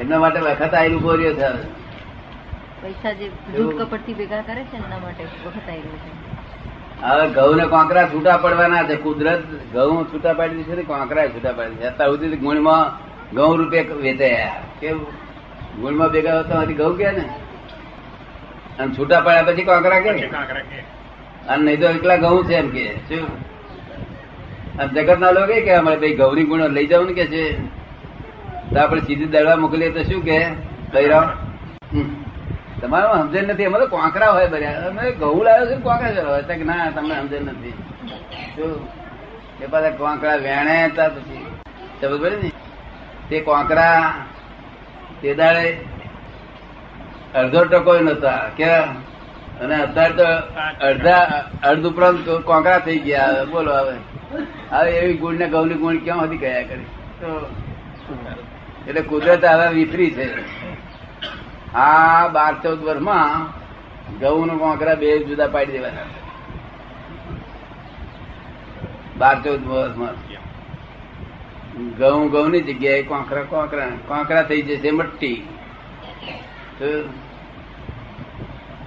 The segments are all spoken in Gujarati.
એમના માટે વખત છે પૈસા જે ભેગા કરે છે એના માટે વખત આવી છે. હવે ઘઉં ને કોંકરા છૂટા પડવાના છે કુદરત ઘઉં છૂટા પાડી દીધી છે કોંકરા છૂટા પાડી દીધી અત્યાર સુધી ગુણમાં ઘઉં રૂપે વેચાયા કેવું ગુણમાં ભેગા હોતા ઘઉં કે ને? અને છૂટા પડ્યા પછી કોંકરા કે? અને નહીં તો એકલા ઘઉં છે એમ કે. શું? જગત ના લોકો કે અમારે ભાઈ ગૌરી ગુણો લઈ જાવ ને કે છે? તો આપણે સીધી દળવા મોકલીએ તો શું કે લઈ તમારો સમજણ નથી. અમે તો કોંકરા હોય બર્યા અમે ઘઉં લાવ્યો છે કોંકરા છે? હોય કે ના, તમને સમજણ નથી. શું? એ પાછા કોંકરા વેણે હતા પછી. સમજ પડે ને? તે કોંકરા, તે દાડે અડધો ટકો નતા કે અને અત્યારે તો અડધા, અડધ ઉપરાંત કોંકરા થઈ ગયા. હવે બોલો હવે. હવે એવી ગુણ ને ગૌની ગુણ ક્યાં હતી ગયા કરી? તો એટલે કુદરત હવે વિફરી છે. આ બાર ચૌદ વર્ષમાં ઘઉં નું કોંકરા બે જુદા પાડી દેવાના બાર ચૌદ વર્ષમાં ઘઉં ઘઉં ની જગ્યાએ કોંકરા કોંકરા કોંકરા થઈ જશે મટ્ટી.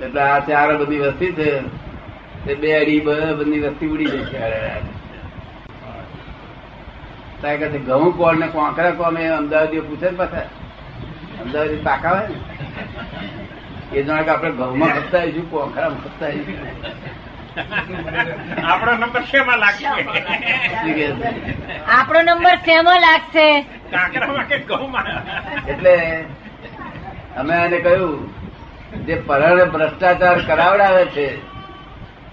એટલે આ ચાર બધી વસ્તી છે. તે બે અઢી બધી વસ્તી ઉડી જશે ત્યાં કહે છે ઘઉં કોણ ને કોંકરા કોણ એ અમદાવાદીઓ પૂછે ને પાછા. અમદાવાદી પાકા હોય ને. એ જાણે કે આપણે ઘઉંમાં ખપતા આવીશું કોંકરામાં ખપતા આવીશું આપણો નંબર શેમાં લાગશે? છે? આપણો નંબર શેમાં લાગશે? એટલે અમે એને કહ્યું જે પરણ ભ્રષ્ટાચાર કરાવડાવે છે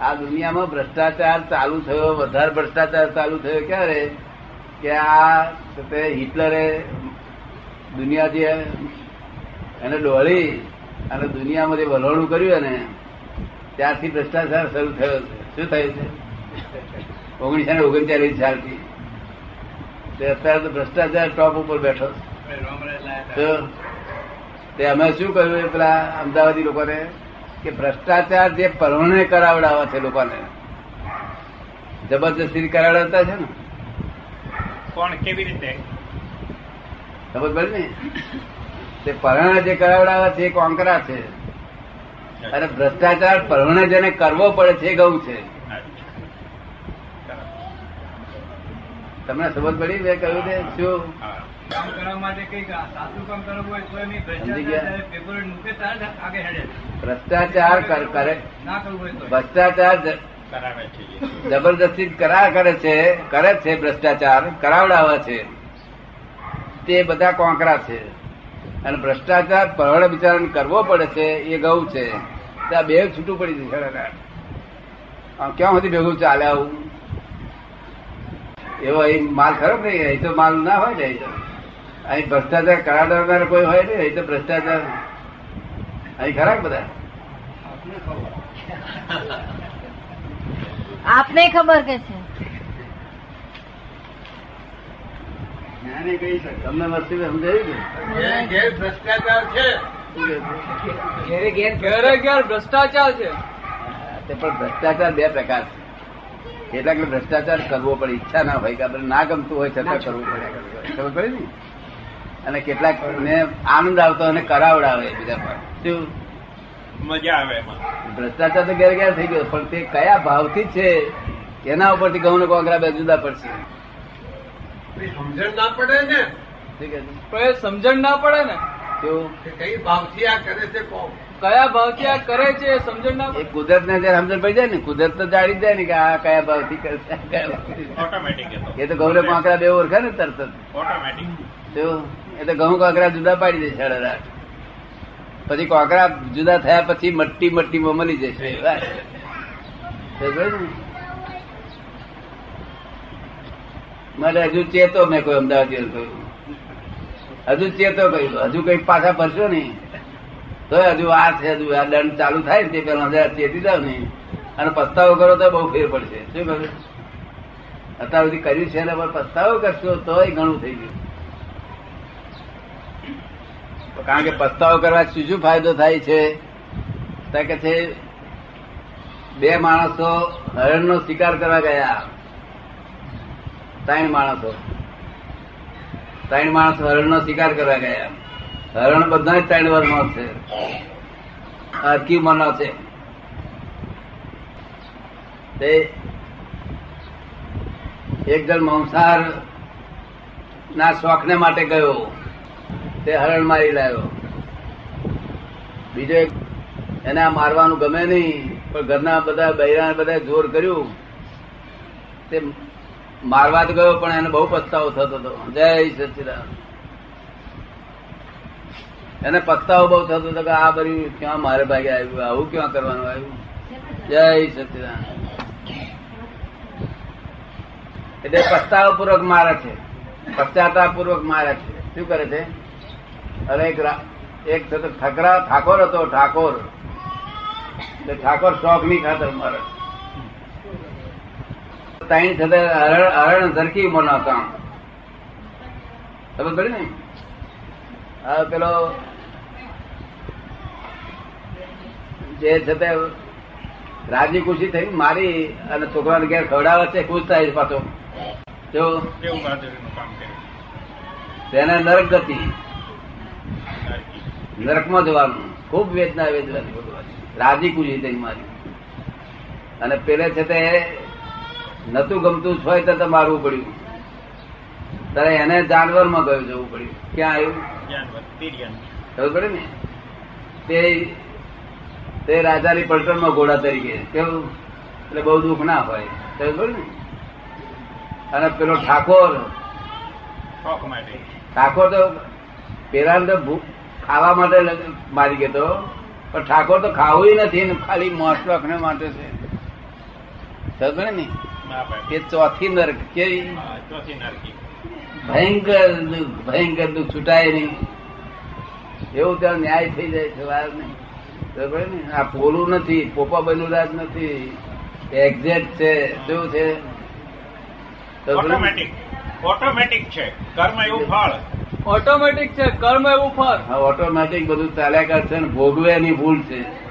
આ દુનિયામાં ભ્રષ્ટાચાર ચાલુ થયો વધારે ભ્રષ્ટાચાર ચાલુ થયો ક્યારે? કે આ તે હિટલરે દુનિયા જે એને ડોળી અને દુનિયામાં જે વલણું કર્યું ને ત્યારથી ભ્રષ્ટાચાર શરૂ થયો છે. શું થયું છે? ઓગણીસો ને ઓગણચાલીસ સાલથી. તે અત્યારે તો ભ્રષ્ટાચાર ટોપ ઉપર બેઠો તે અમે શું કહ્યું પેલા અમદાવાદી લોકોને કે ભ્રષ્ટાચાર જે પરણે કરાવડાવે છે લોકોને જબરજસ્તી કરાવડાવતા છે ને? કોણ કેવી રીતે? ખબર પડે ને? તે પરણા જે કરાવડાવે છે કોંકરા છે? અને ભ્રષ્ટાચાર પરણે જેને કરવો પડે છે ગૌ છે. તમને સમજ પડી? મેં કહ્યું છે શું? કામ કરવા માટે કઈ સાચું કામ કરવું હોય તો એની ભ્રષ્ટાચાર ભ્રષ્ટાચાર કર- કરે. ના કરવું હોય તો. ભ્રષ્ટાચાર જબરદસ્તી કરાર કરે છે કરે છે ભ્રષ્ટાચાર કરાવડાવે છે. તે બધા કોંકરા છે. અને ભ્રષ્ટાચાર પરવડે બિચારાને કરવો પડે છે એ ગૌ છે. ત્યાં બે છૂટું પડી જશે ક્યાં સુધી ભેગું ચાલે આવું? એવો અહીં માલ ખરો ને અહીં તો માલ ના હોય ને અહીં ભ્રષ્ટાચાર કરાવનાર કોઈ હોય ને અહીં તો ભ્રષ્ટાચાર. અહીં ખરા બધા? આપને ખબર કે છે? જ્ઞાની કહી શકે તમને વસ્તુ સમજાવી ને ભ્રષ્ટાચાર છે. શું કહે છે? ઘેરે ઘેર ઘેરે ઘેર ભ્રષ્ટાચાર છે. તે પણ ભ્રષ્ટાચાર બે પ્રકાર છે. કેટલાક ભ્રષ્ટાચાર કરવો પડે ઈચ્છા ના હોય કે આપણે ના ગમતું હોય છતાં કરવું પડે. ખબર પડે ને? અને કેટલાક ને આનંદ આવતો અને કરાવડાવે બીજા પર. શું? મજા આવે એમાં. ભ્રષ્ટાચાર તો ઘેર ઘેર થઈ ગયો પણ તે કયા ભાવથી છે એના ઉપરથી ઘઉં ને કોંકરા બે જુદા પડશે. સમજણ ના પડે ને? પણ એ સમજણ ના પડે ને? કેવું? કઈ ભાવથી આ કરે છે કયા ભાવથી આ કરે છે સમજણ ના એ કુદરત ને જયારે સમજણ પડી જાય ને કુદરત તો જાણી જાય ને કે આ કયા ભાવથી ઓટોમેટિક એ તો. એ તો ઘઉં ને કોંકરા બે ઓળખે ને તરત ઓટોમેટિક શું? એ તો ઘઉં કોંકરા જુદા પાડી દે અડરાટ પછી કોંકરા જુદા થયા પછી મટ્ટી મટ્ટી માં મળી જશે મારે હજુ ચેતો મેં કોઈ અમદાવાદ કહ્યું હજુ ચેતો કહ્યું હજુ કઈ પાછા ફરશો નહીં તો હજુ આ છે હજુ આ દંડ ચાલુ થાય ને તે પેલા હજાર ચેતી જાવ ને. અને પસ્તાવો કરો તો બહુ ફેર પડશે. શું કહ્યું? અત્યાર સુધી કર્યું છે ને પણ પસ્તાવો કરશો તોય ઘણું થઈ ગયું. કારણ કે પસ્તાવો કરવા શું શું ફાયદો થાય છે? કે છે, બે માણસો હરણનો શિકાર કરવા ગયા. ત્રણ માણસો. ત્રણ માણસો હરણનો શિકાર કરવા ગયા. હરણ બધા જ ત્રણ વર્ષમાં છે. અરકી મનો છે. તે એક જણ મંસાર ના શોખને માટે ગયો. તે હરણ મારી લાવ્યો બીજો એને આ મારવાનું ગમે નહીં, પણ ઘરના બધા બૈરા બધા જોર કર્યું. તે મારવા તો ગયો, પણ એને બહુ પસ્તાવો થતો હતો. જય સચિદાન. એને પસ્તાવો બહુ થતો હતો કે આ બધું ક્યાં મારે ભાગે આવ્યું, આવું ક્યાં કરવાનું આવ્યું? જય સચિદાન. એટલે પસ્તાવા પૂર્વક મારે છે. પશ્ચાતાપ પૂર્વક મારે છે. શું કરે છે? અરે એક એક ઠકરા ઠાકોર હતો ઠાકોર. એટલે ઠાકોર શોખની ખાતર મારે તાઈન થતા હરણ હરણ ઝરકી મનાતા ખબર પડી ને? આ પેલો જે છે તે રાજી ખુશી થઈ મારી અને છોકરાને ઘેર ખવડાવે છે ખુશ થાય પાછો. જો તેને નરક ગતિ. નરકમાં જવાનું. ખૂબ વેદના વેદના રાજી કુજી થઈ મારી. અને પેલે છે તે નતું ગમતું હોય તો મારવું પડ્યું. ત્યારે એને જાનવરમાં ગયું જવું પડ્યું. ક્યાં આવ્યું. ખબર પડે ને? તે તે રાજાની પલટણમાં ઘોડા તરીકે. કેવું? એટલે બહુ દુઃખ ના હોય. ખબર પડે ને? અને પેલો ઠાકોર. ઠાકોર તો પેલા તો ખાવા માટે મારી ગયો પણ ઠાકોર તો ખાવું નથી ને ખાલી મોસ રાખને માટે છે. ને એ ચોથી નર્ક કેવી. ભયંકર દુઃખ ભયંકર દુઃખ છૂટાય નહીં. એવું ત્યાં ન્યાય થઈ જાય છે વાર નહીં. ને? આ પોલું નથી પોપા બન્યું રાજ નથી. એક્ઝેક્ટ છે શું છે? ઓટોમેટિક ઓટોમેટિક છે. કર્મ એવું ફળ. ઓટોમેટિક છે કર્મ એવું ફળ. ઓટોમેટિક બધું ચાલ્યા કરશે ભોગવે એની ભૂલ છે.